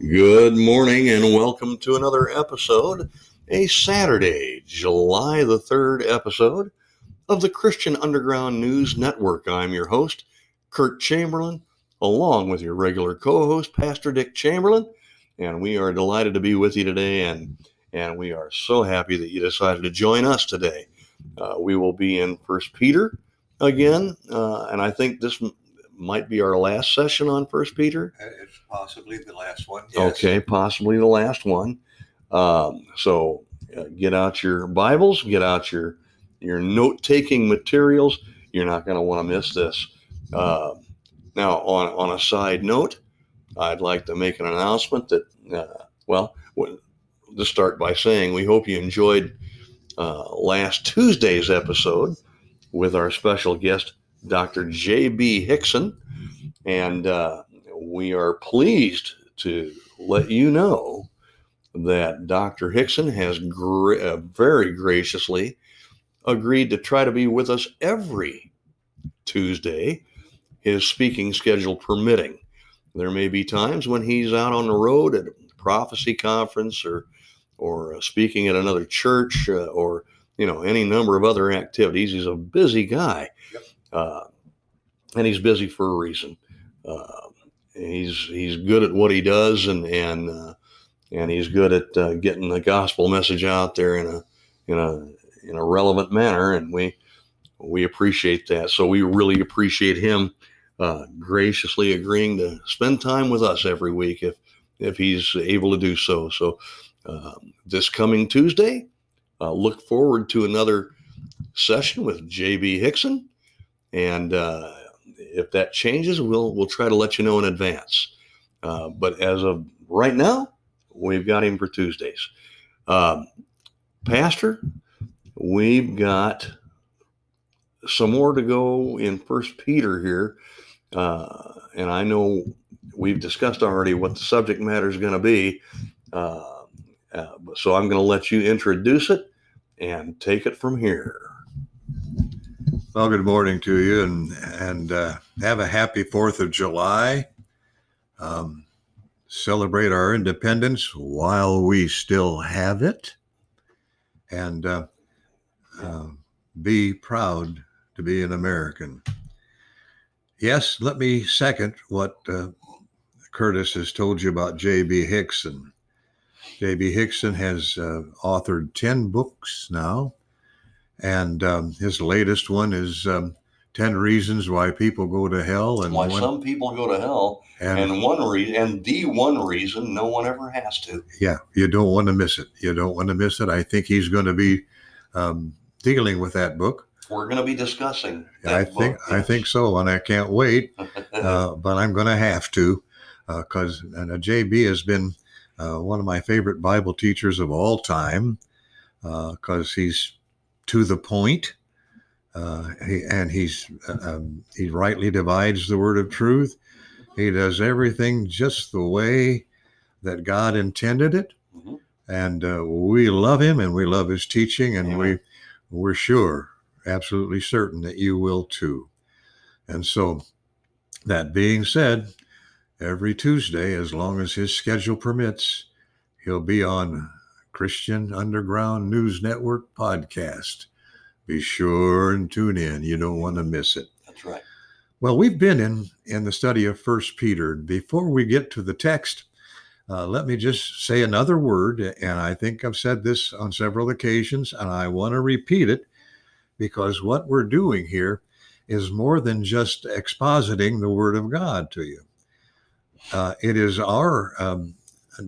Good morning and welcome to another episode, a Saturday, July the 3rd episode of the Christian Underground News Network. I'm your host, Kurt Chamberlain, along with your regular co host, Pastor Dick Chamberlain. And we are delighted to be with you today, and, and we are so happy that you decided to join us today. Uh, we will be in First Peter again, uh, and I think this might be our last session on First Peter. It's possibly the last one. Yes. Okay, possibly the last one. Um, so uh, get out your Bibles, get out your your note taking materials. You're not going to want to miss this. Uh, now, on on a side note, I'd like to make an announcement that uh, well, to start by saying we hope you enjoyed uh, last Tuesday's episode with our special guest, Dr. J.B. Hixson, and uh, we are pleased to let you know that Dr. Hixson has gra- uh, very graciously agreed to try to be with us every Tuesday, his speaking schedule permitting. There may be times when he's out on the road at a prophecy conference or or uh, speaking at another church uh, or you know any number of other activities. He's a busy guy, Yep. Uh, and he's busy for a reason. Uh, he's he's good at what he does, and and uh, and he's good at uh, getting the gospel message out there in a in a in a relevant manner, and we we appreciate that. So we really appreciate him uh, graciously agreeing to spend time with us every week if if he's able to do so. So um, this coming Tuesday, uh, look forward to another session with JB Hixson, and uh, if that changes, we'll we'll try to let you know in advance. Uh, but as of right now, we've got him for Tuesdays. Um, Pastor, we've got some more to go in First Peter here, uh, and I know we've discussed already what the subject matter is going to be. Uh, uh, so I'm going to let you introduce it and take it from here. Well, good morning to you, and and uh, have a happy Fourth of July. Um, celebrate our independence while we still have it, and uh, uh, be proud to be an American. Yes, let me second what uh, Curtis has told you about J.B. Hixson. J.B. Hixson has uh, authored 10 books now, and um, his latest one is um, 10 Reasons Why People Go to Hell. And, Why one- some people go to hell, and, and one reason, and the one reason, no one ever has to. yeah, you don't want to miss it. You don't want to miss it. I think he's going to be um, dealing with that book. We're going to be discussing. That I think book, I think so, and I can't wait. uh, but I'm going to have to because and uh, JB has been uh, one of my favorite Bible teachers of all time because he's to the point. Uh, he, and he's uh, um, he rightly divides the word of truth. He does everything just the way that God intended it, Mhm. and uh, we love him and we love his teaching, and we we're sure, absolutely certain that you will too. And so, that being said, every Tuesday, as long as his schedule permits, he'll be on Christian Underground News Network podcast. Be sure and tune in. You don't want to miss it. That's right. Well, we've been in in the study of First Peter. Before we get to the text, uh, let me just say another word, and I think I've said this on several occasions, and I want to repeat it because what we're doing here is more than just expositing the Word of God to you. Uh, it is our um,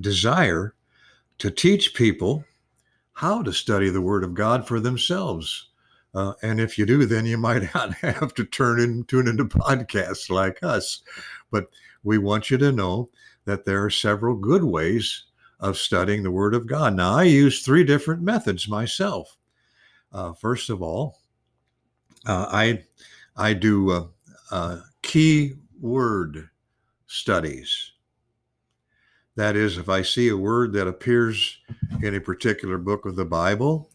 desire to teach people how to study the Word of God for themselves. Uh, and if you do, then you might not have to turn in, tune into podcasts like us. But we want you to know that there are several good ways of studying the Word of God. Now, I use three different methods myself. Uh, first of all, uh, I I do uh, uh, key word studies. That is, if I see a word that appears in a particular book of the Bible,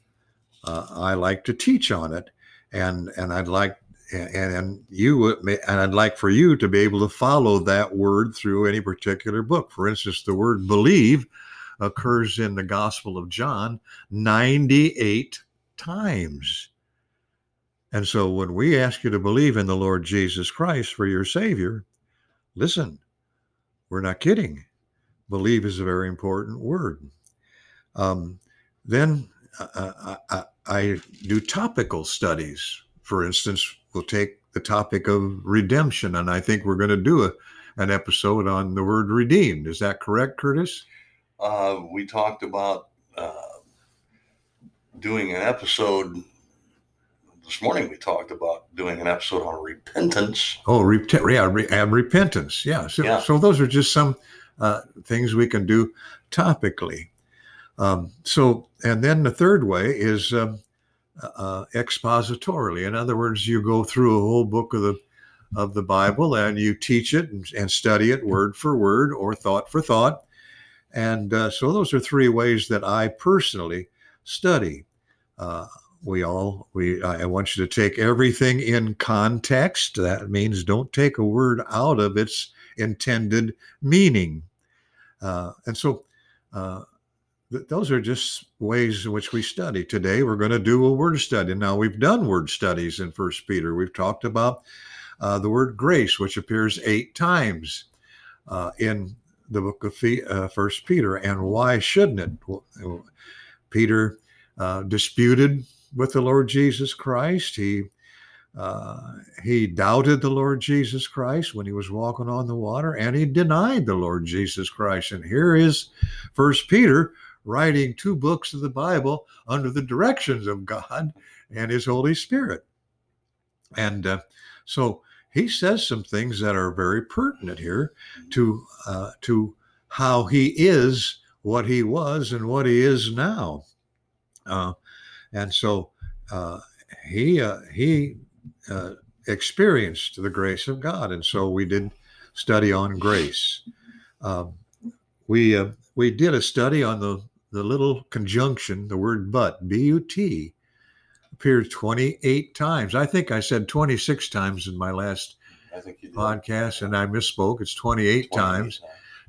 uh, I like to teach on it, and and I'd like and, and you and I'd like for you to be able to follow that word through any particular book. For instance, the word believe occurs in the Gospel of John 98 times. And so when we ask you to believe in the Lord Jesus Christ for your Savior, listen, we're not kidding. Believe is a very important word. Um, then uh, I, I, I do topical studies. For instance, we'll take the topic of redemption, and I think we're going to do a, an episode on the word redeemed. Is that correct, Curtis? Uh, we talked about uh, doing an episode this morning. We talked about doing an episode on repentance. Oh, rep- yeah, re- and repentance. Yeah. So, Yeah. so those are just some uh, things we can do topically. Um, so, and then the third way is um, uh, expositorily. In other words, you go through a whole book of the of the Bible and you teach it and, and study it word for word or thought for thought. And uh, so, those are three ways that I personally study. Uh, we all we I want you to take everything in context. That means don't take a word out of its intended meaning. Uh, and so. Uh, th- those are just ways in which we study. Today, we're going to do a word study. Now, we've done word studies in First Peter. We've talked about uh, the word grace, which appears eight times uh, in the book of uh, First Peter. And why shouldn't it? Well, Peter uh, disputed with the Lord Jesus Christ. He uh, he doubted the Lord Jesus Christ when he was walking on the water, and he denied the Lord Jesus Christ. And here is First Peter writing two books of the Bible under the directions of God and His Holy Spirit. And uh, so he says some things that are very pertinent here to uh, to how he is what he was and what he is now. Uh, and so uh, he uh, he uh, experienced the grace of God, and so we did study on grace. Um, we uh, we did a study on the the little conjunction, the word but, B U T, appears 28 times. I think I said 26 times in my last I think you did. podcast, and I misspoke. It's 28 28 times.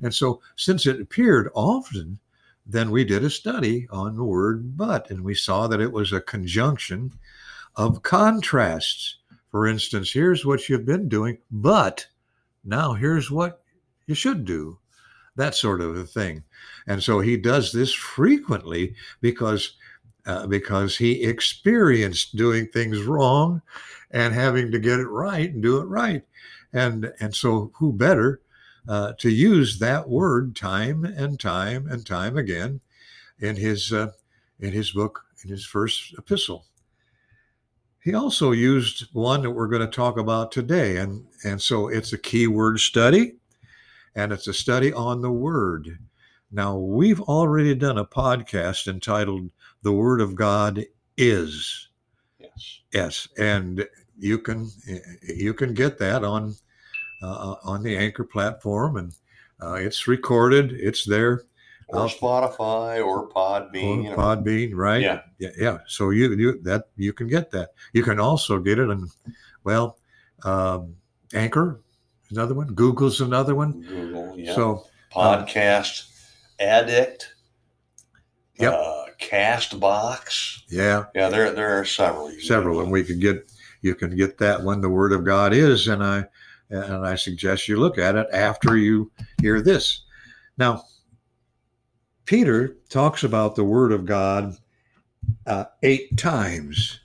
And so, since it appeared often, then we did a study on the word but, and we saw that it was a conjunction of contrasts. For instance, here's what you've been doing, but now here's what you should do. That sort of a thing. And so he does this frequently because uh, because he experienced doing things wrong and having to get it right and do it right. And and so who better uh, to use that word time and time and time again in his uh, in his book in his first epistle. He also used one that we're going to talk about today, and and so it's a keyword study, and it's a study on the word. Now we've already done a podcast entitled "The Word of God Is." Yes. Yes, and you can you can get that on uh, on the Anchor platform, and uh, it's recorded. It's there. Or I'll- Spotify or Podbean. you know. Podbean, right? Yeah. yeah, yeah. So you you that you can get that. You can also get it on, well, um, Anchor, another one. Google's another one. Google. Yeah. So Podcast Addict. Yep. Uh, Castbox. yeah, Yeah, there there are several. Several, and we could get you can get that one. The Word of God is, and I and I suggest you look at it after you hear this. Now, Peter talks about the Word of God uh, eight times.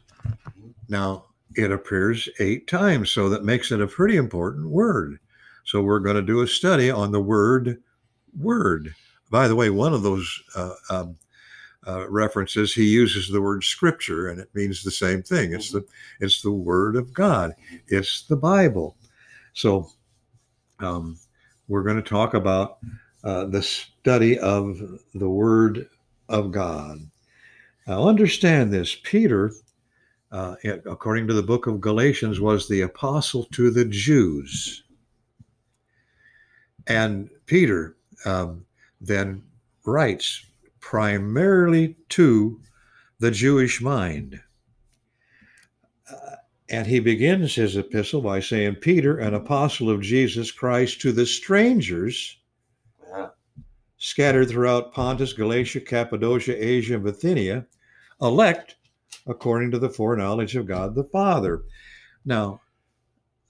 Now, it appears eight times, so that makes it a pretty important word. So, we're going to do a study on the word word. By the way, one of those uh, um, uh, references, he uses the word scripture, and it means the same thing. It's the it's the word of God. It's the Bible. So, um, we're going to talk about uh, the study of the Word of God. Now, understand this Peter, uh, according to the book of Galatians, was the apostle to the Jews. And Peter um, then writes primarily to the Jewish mind. Uh, And he begins his epistle by saying, Peter, an apostle of Jesus Christ, to the strangers. Scattered throughout Pontus, Galatia, Cappadocia, Asia, and Bithynia, elect according to the foreknowledge of God the Father. Now,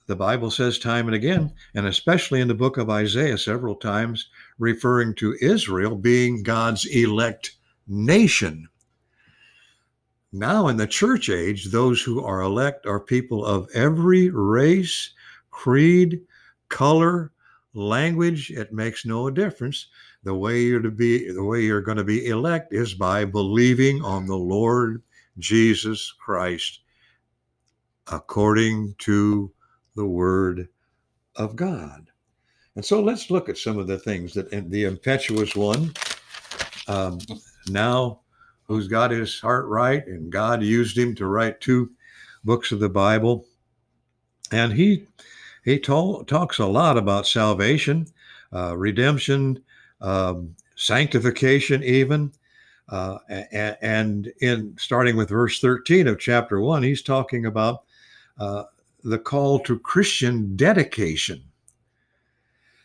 the Bible says time and again, and especially in the book of Isaiah, several times, referring to Israel being God's elect nation. Now, in the church age, those who are elect are people of every race, creed, color, language. It makes no difference. The way you're to be, the way you're going to be elect is by believing on the Lord Jesus Christ according to the Word of God. And so let's look at some of the things that and the impetuous one, um, now who's got his heart right, and God used him to write two books of the Bible. And he he talks a lot about salvation, uh, redemption, um, sanctification, even. Uh, and in starting with verse 13 of chapter 1, he's talking about uh, the call to Christian dedication.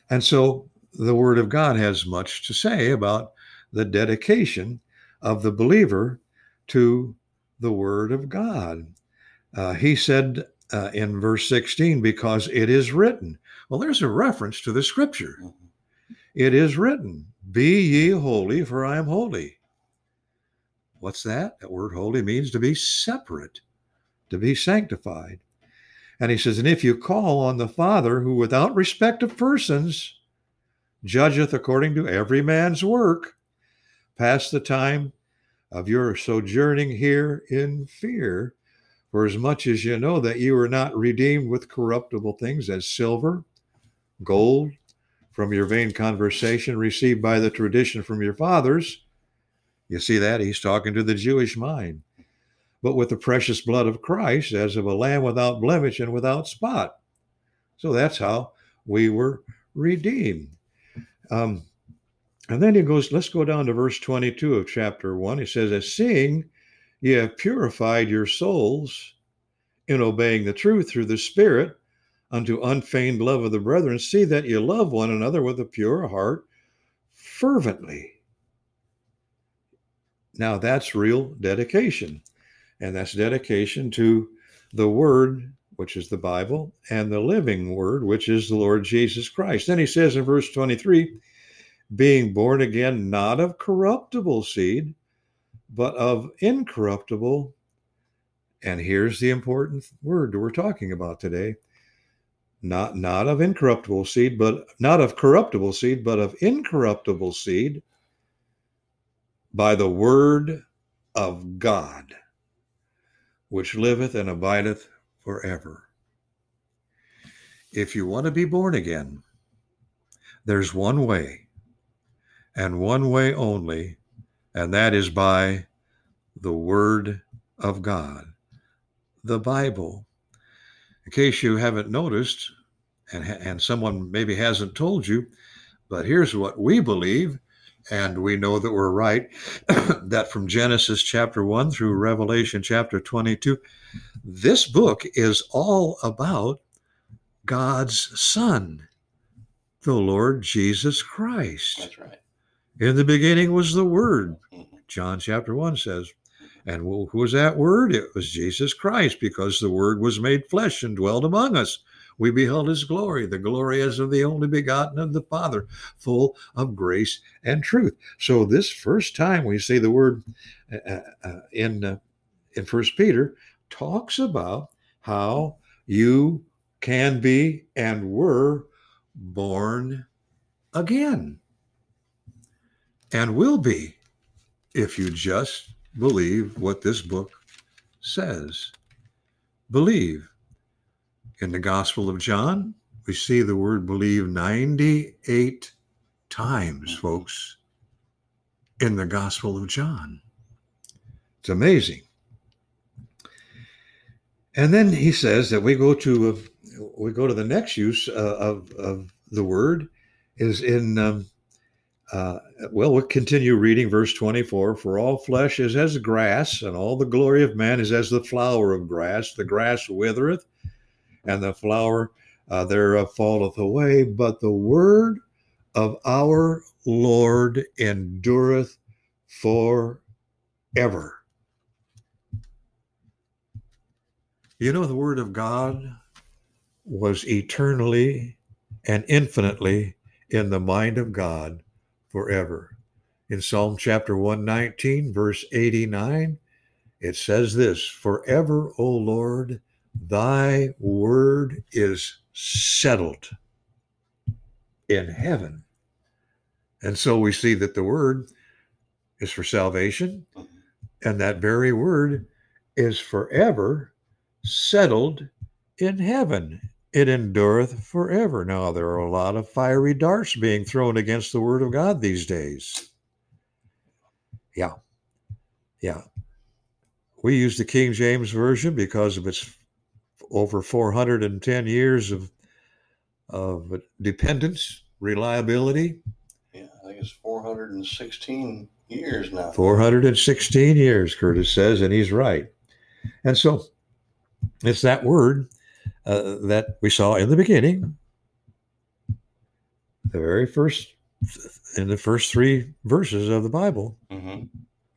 And so the Word of God has much to say about the dedication of the believer to the Word of God. Uh, he said uh, in verse 16, because it is written. Well, there's a reference to the scripture. It is written, Be ye holy, for I am holy. What's that? That word holy means to be separate, to be sanctified. And he says, And if you call on the Father, who without respect of persons judgeth according to every man's work, pass the time of your sojourning here in fear, for as much as you know that you are not redeemed with corruptible things as silver, gold, from your vain conversation received by the tradition from your fathers. You see that? He's talking to the Jewish mind. But with the precious blood of Christ, as of a lamb without blemish and without spot. So that's how we were redeemed. Um, and then he goes, let's go down to verse 22 of chapter 1. He says, As seeing ye have purified your souls in obeying the truth through the Spirit unto unfeigned love of the brethren, see that ye love one another with a pure heart fervently. Now that's real dedication. And that's dedication to the Word, which is the Bible, and the living Word, which is the Lord Jesus Christ. Then he says in verse 23 being born again, not of corruptible seed, but of incorruptible. And here's the important word we're talking about today not not of incorruptible seed but not of corruptible seed but of incorruptible seed by the word of god which liveth and abideth forever. If you want to be born again there's one way and one way only and that is by the word of god. The bible in case you haven't noticed, and, and someone maybe hasn't told you, but here's what we believe, and we know that we're right that from Genesis chapter 1 through Revelation chapter 22, this book is all about God's Son, the Lord Jesus Christ. That's right. In the beginning was the Word, Mhm. John chapter 1 says. And who was that Word? It was Jesus Christ, because the Word was made flesh and dwelt among us. We beheld his glory, the glory as of the only begotten of the Father, full of grace and truth. So, this first time we see the word uh, uh, in uh, in First Peter talks about how you can be and were born again, and will be if you just believe what this book says. Believe. In the Gospel of John, we see the word believe 98 times, folks, in the Gospel of John. It's amazing. And then he says that we go to uh, we go to the next use uh, of of the word is in um, Uh, well, we'll continue reading verse 24. For all flesh is as grass, and all the glory of man is as the flower of grass. The grass withereth, and the flower uh, thereof falleth away, but the word of our Lord endureth forever. You know, the word of God was eternally and infinitely in the mind of God forever. In Psalm chapter 119, verse 89, it says this Forever, O Lord, thy word is settled in heaven. And so we see that the word is for salvation, and that very word is forever settled in heaven. It endureth forever. Now, there are a lot of fiery darts being thrown against the word of God these days. Yeah. Yeah. We use the King James Version because of its over 410 years of, of dependence, reliability. Yeah, I think it's 416 years now. 416 years, Curtis says, and he's right. And so it's that word uh, that we saw in the beginning, the very first, in the first three verses of the Bible. Mm-hmm.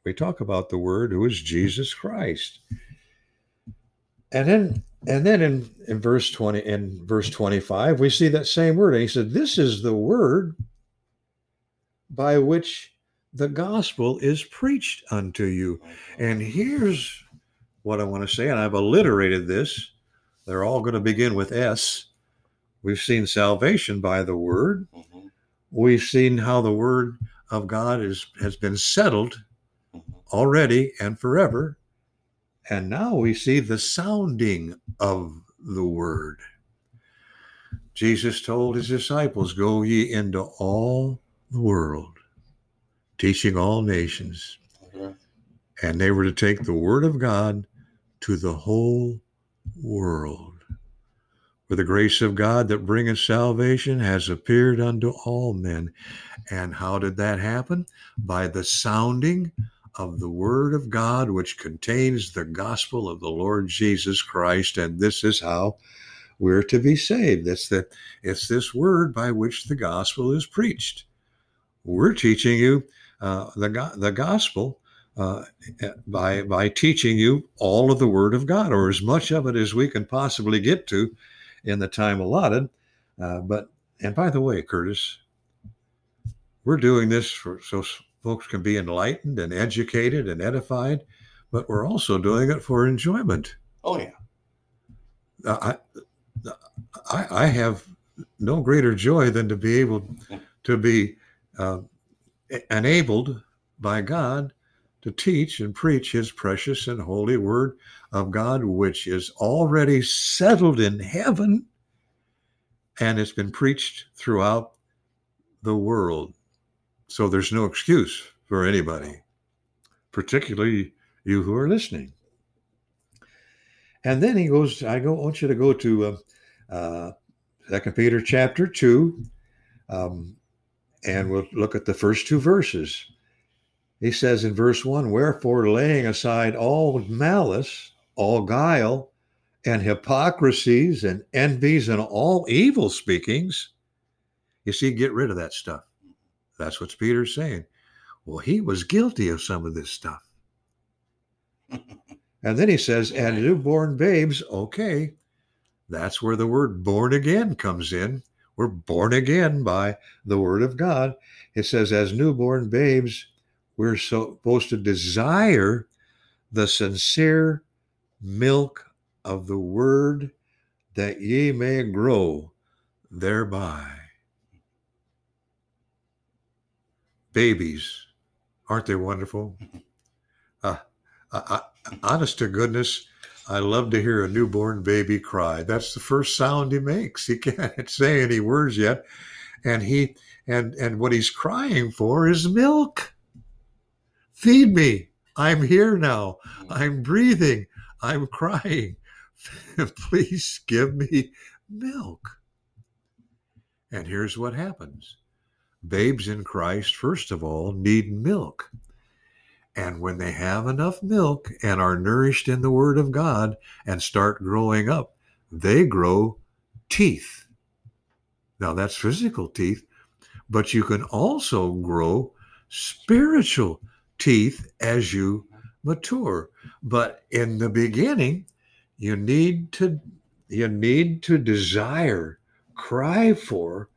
We talk about the word who is Jesus Christ. And then and then in, in verse 20 in verse 25 we see that same word and he said this is the word by which the gospel is preached unto you and here's what i want to say and i've alliterated this they're all going to begin with s we've seen salvation by the word Mm-hmm. we've seen how the word of god is has been settled Mm-hmm. already and forever and now we see the sounding of the word. Jesus told his disciples, Go ye into all the world, teaching all nations. Okay. And they were to take the word of God to the whole world. For the grace of God that bringeth salvation has appeared unto all men. And how did that happen? By the sounding of the Word of God, which contains the gospel of the Lord Jesus Christ. And this is how we're to be saved. It's, the, it's this word by which the gospel is preached. We're teaching you uh, the, the gospel uh, by, by teaching you all of the Word of God, or as much of it as we can possibly get to in the time allotted. Uh, but, and by the way, Curtis, we're doing this for so folks can be enlightened and educated and edified, but we're also doing it for enjoyment. Oh yeah. I, I, I have no greater joy than to be able to be uh, enabled by God to teach and preach His precious and holy Word of God, which is already settled in heaven and it's been preached throughout the world. So there's no excuse for anybody, particularly you who are listening. And then he goes, I go, want you to go to uh, uh, Second Peter chapter two, um, and we'll look at the first two verses. He says in verse one, "Wherefore, laying aside all malice, all guile, and hypocrisies, and envies, and all evil speakings, you see, get rid of that stuff." That's what Peter's saying. Well, he was guilty of some of this stuff. And then he says, and newborn babes, okay, that's where the word born again comes in. We're born again by the word of God. It says, as newborn babes, we're supposed to desire the sincere milk of the word that ye may grow thereby. Babies, aren't they wonderful? Uh, I, I, honest to goodness, I love to hear a newborn baby cry. That's the first sound he makes. He can't say any words yet, and he and and what he's crying for is milk. Feed me. I'm here now. Mm. I'm breathing. I'm crying. Please give me milk. And here's what happens babes in Christ, first of all, need milk. And when they have enough milk and are nourished in the Word of God and start growing up, they grow teeth. Now, that's physical teeth, but you can also grow spiritual teeth as you mature. But in the beginning, you need to you need to desire, cry for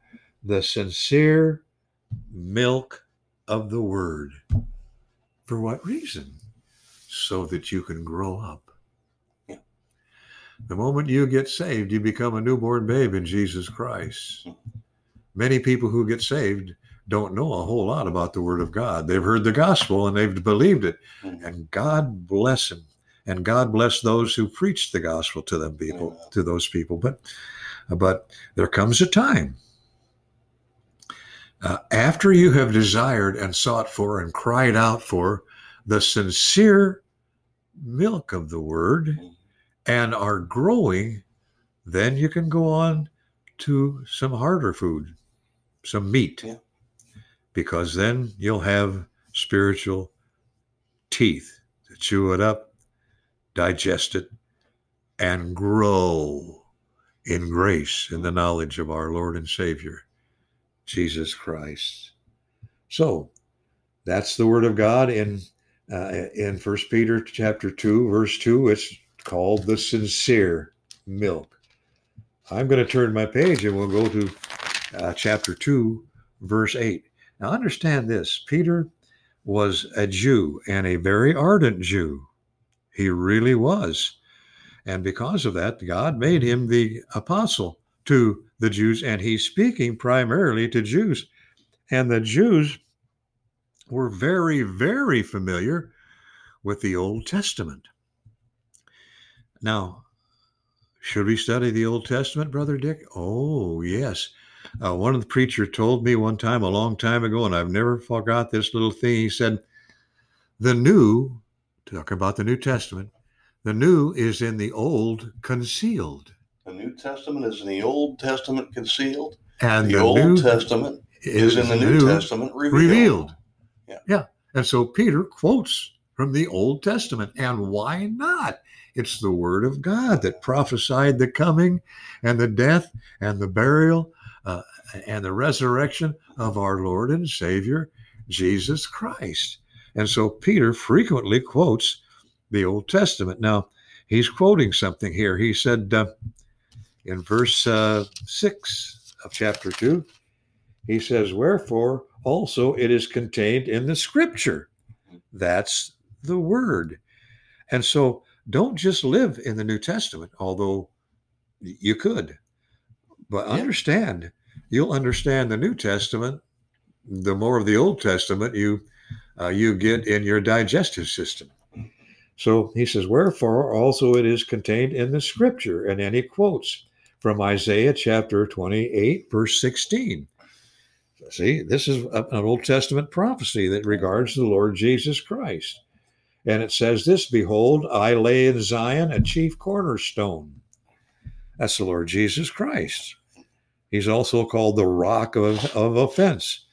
the sincere milk of the word. For what reason? So that you can grow up. The moment you get saved, you become a newborn babe in Jesus Christ. Many people who get saved don't know a whole lot about the Word of God. They've heard the gospel and they've believed it. Mm. And God bless them. And God bless those who preach the gospel to them people, to those people. But uh, but there comes a time uh, after you have desired and sought for and cried out for the sincere milk of the word mm. and are growing, then you can go on to some harder food, some meat, Yeah. Because then you'll have spiritual teeth to chew it up, digest it, and grow in grace in the knowledge of our Lord and Savior, Jesus Christ. So that's the word of God in uh, in First Peter chapter two, verse two. It's called the sincere milk. I'm going to turn my page and we'll go to uh, chapter 2, verse 8. Now, understand this Peter was a Jew and a very ardent Jew. He really was. And because of that, God made him the apostle to the Jews, and he's speaking primarily to Jews. And the Jews were very, very familiar with the Old Testament. Now, should we study the Old Testament, Brother Dick? Oh, yes. Uh, one of the preachers told me one time, a long time ago, and I've never forgot this little thing. He said, The new, talking about the New Testament, the new is in the old concealed. The New Testament is in the Old Testament concealed. And the, the, Old new Testament is in the New, Testament revealed. revealed. Yeah. Yeah. And so Peter quotes from the Old Testament. And why not? It's the Word of God that prophesied the coming and the death and the burial uh, and the resurrection of our Lord and Savior, Jesus Christ. And so Peter frequently quotes the Old Testament. Now, he's quoting something here. He said uh, in verse uh, 6 of chapter 2, he says, Wherefore also it is contained in the scripture. That's the word. And so don't just live in the New Testament, although you could. But Yeah. understand, you'll understand the New Testament the more of the Old Testament you uh, you get in your digestive system. So he says, Wherefore also it is contained in the scripture. And then he quotes from Isaiah chapter 28, verse 16. See, this is an Old Testament prophecy that regards the Lord Jesus Christ. And it says this Behold, I lay in Zion a chief cornerstone. That's the Lord Jesus Christ. He's also called the rock of, of offense.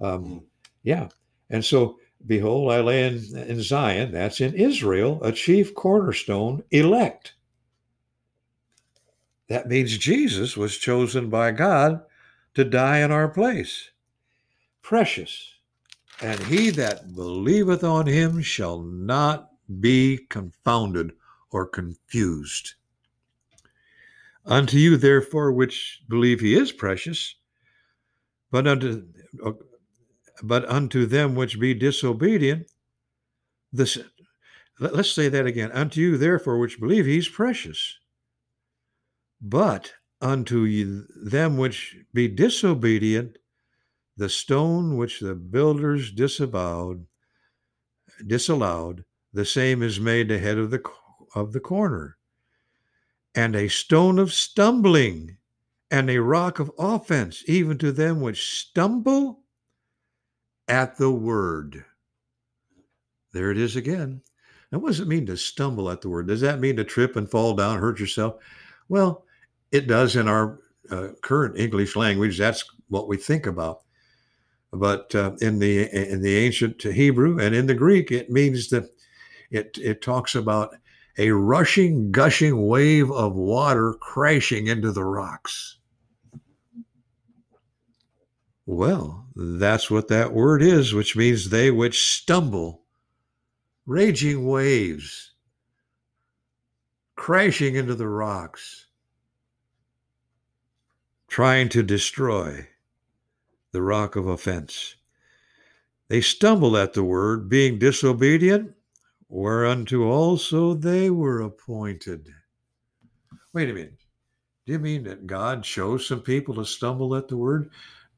Um, yeah. And so, behold, I lay in, in Zion, that's in Israel, a chief cornerstone elect. That means Jesus was chosen by God to die in our place. Precious. And he that believeth on him shall not be confounded or confused. Unto you, therefore, which believe he is precious, but unto but unto them which be disobedient, this let- let's say that again. Unto you, therefore, which believe he's precious. But unto you, them which be disobedient, the stone which the builders disavowed, disallowed, the same is made the head of the of the corner, and a stone of stumbling, and a rock of offense, even to them which stumble at the word. There it is again. Now, what does it mean to stumble at the word? Does that mean to trip and fall down, hurt yourself? Well, it does in our uh, current English language. That's what we think about. but uh, in the in the ancient Hebrew and in the Greek, it means that it it talks about a rushing, gushing wave of water crashing into the rocks. Well, that's what that word is, which means they which stumble, raging waves, crashing into the rocks, trying to destroy the rock of offense. They stumble at the word, being disobedient, whereunto also they were appointed. Wait a minute. Do you mean that God chose some people to stumble at the word?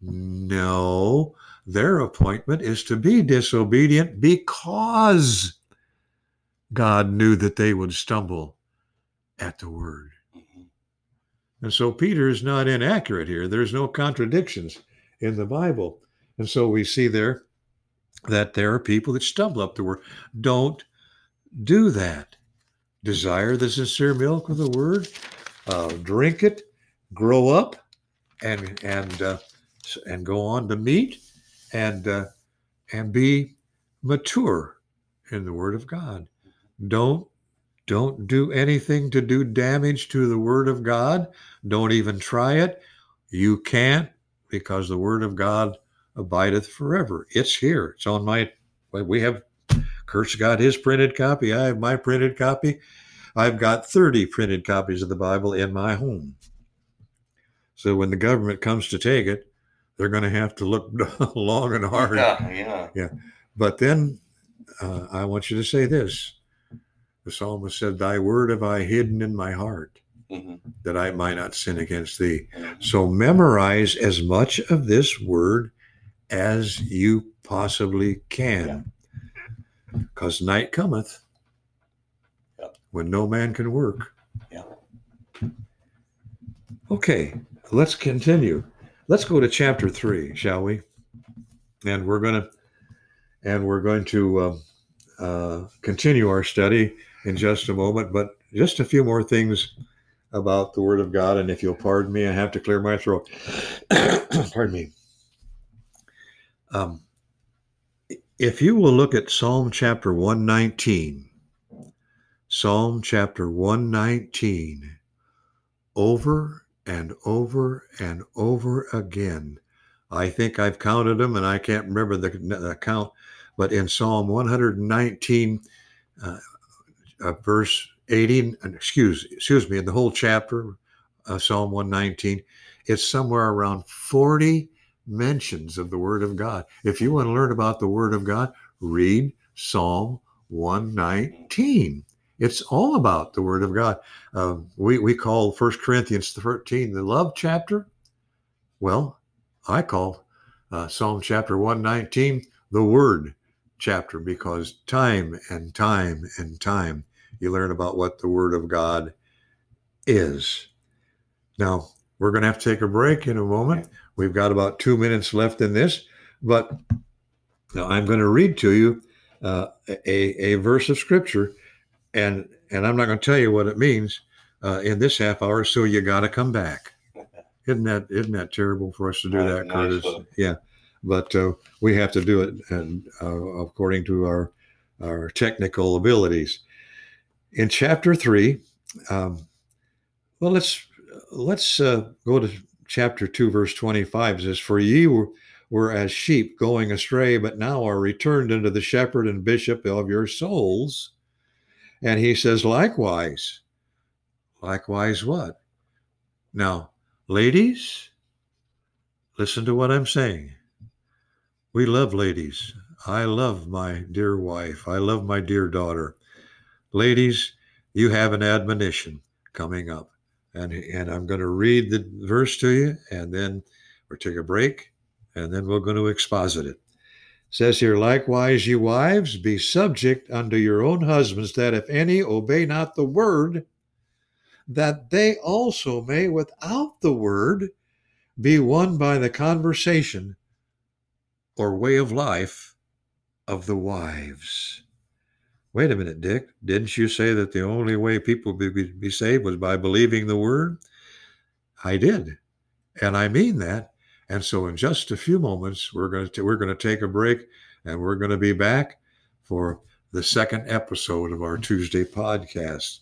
No, their appointment is to be disobedient because God knew that they would stumble at the word. Mm-hmm. And so Peter is not inaccurate here. There's no contradictions in the Bible. And so we see there that there are people that stumble up the word. Don't do that. Desire the sincere milk of the word, uh, drink it, grow up, and and uh, and go on to meat and uh, and be mature in the Word of God. Don't don't do anything to do damage to the Word of God. Don't even try it. You can't because the Word of God abideth forever. It's here. It's on my. We have. Kurt's got his printed copy. I have my printed copy. I've got 30 printed copies of the Bible in my home. So when the government comes to take it, they're going to have to look long and hard. Yeah, yeah. Yeah. But then uh, I want you to say this the psalmist said, Thy word have I hidden in my heart. Mm-hmm. That I might not sin against thee. Mm-hmm. So memorize as much of this word as you possibly can. Because night cometh yep. when no man can work. Yeah. Okay, let's continue. Let's go to chapter three, shall we? And we're going to and we're going to uh, uh, continue our study in just a moment. But just a few more things about the Word of God. And if you'll pardon me, I have to clear my throat. pardon me. Um, if you will look at Psalm chapter 119, Psalm chapter 119, over and over and over again. I think I've counted them and I can't remember the, the count, but in Psalm 119, uh, uh, verse 18, excuse, excuse me, in the whole chapter, uh, Psalm 119, it's somewhere around 40 mentions of the Word of God. If you want to learn about the Word of God, read Psalm 119. It's all about the Word of God. Uh, we, we call First Corinthians 13 the love chapter. Well, I call uh, Psalm chapter 119 the Word chapter because time and time and time you learn about what the Word of God is. Now, we're going to have to take a break in a moment. We've got about two minutes left in this, but now I'm going to read to you uh, a, a verse of Scripture and and I'm not going to tell you what it means uh, in this half hour. So you got to come back. Isn't that isn't that terrible for us to do that, Curtis? Nice yeah, but uh, we have to do it and uh, according to our our technical abilities. In chapter three, um, well, let's let's uh, go to chapter two, verse twenty-five. It says, "For ye were." were as sheep going astray, but now are returned unto the shepherd and bishop of your souls. And he says, likewise. Likewise, what? Now, ladies, listen to what I'm saying. We love ladies. I love my dear wife. I love my dear daughter. Ladies, you have an admonition coming up. And, and I'm going to read the verse to you, and then we'll take a break, and then we're going to exposit it says here, likewise, ye wives, be subject unto your own husbands, that if any obey not the word, that they also may, without the word, be won by the conversation or way of life of the wives. Wait a minute, Dick. Didn't you say that the only way people be, be, be saved was by believing the word? I did. And I mean that. And so, in just a few moments, we're going to we're going to take a break, and we're going to be back for the second episode of our Tuesday podcast.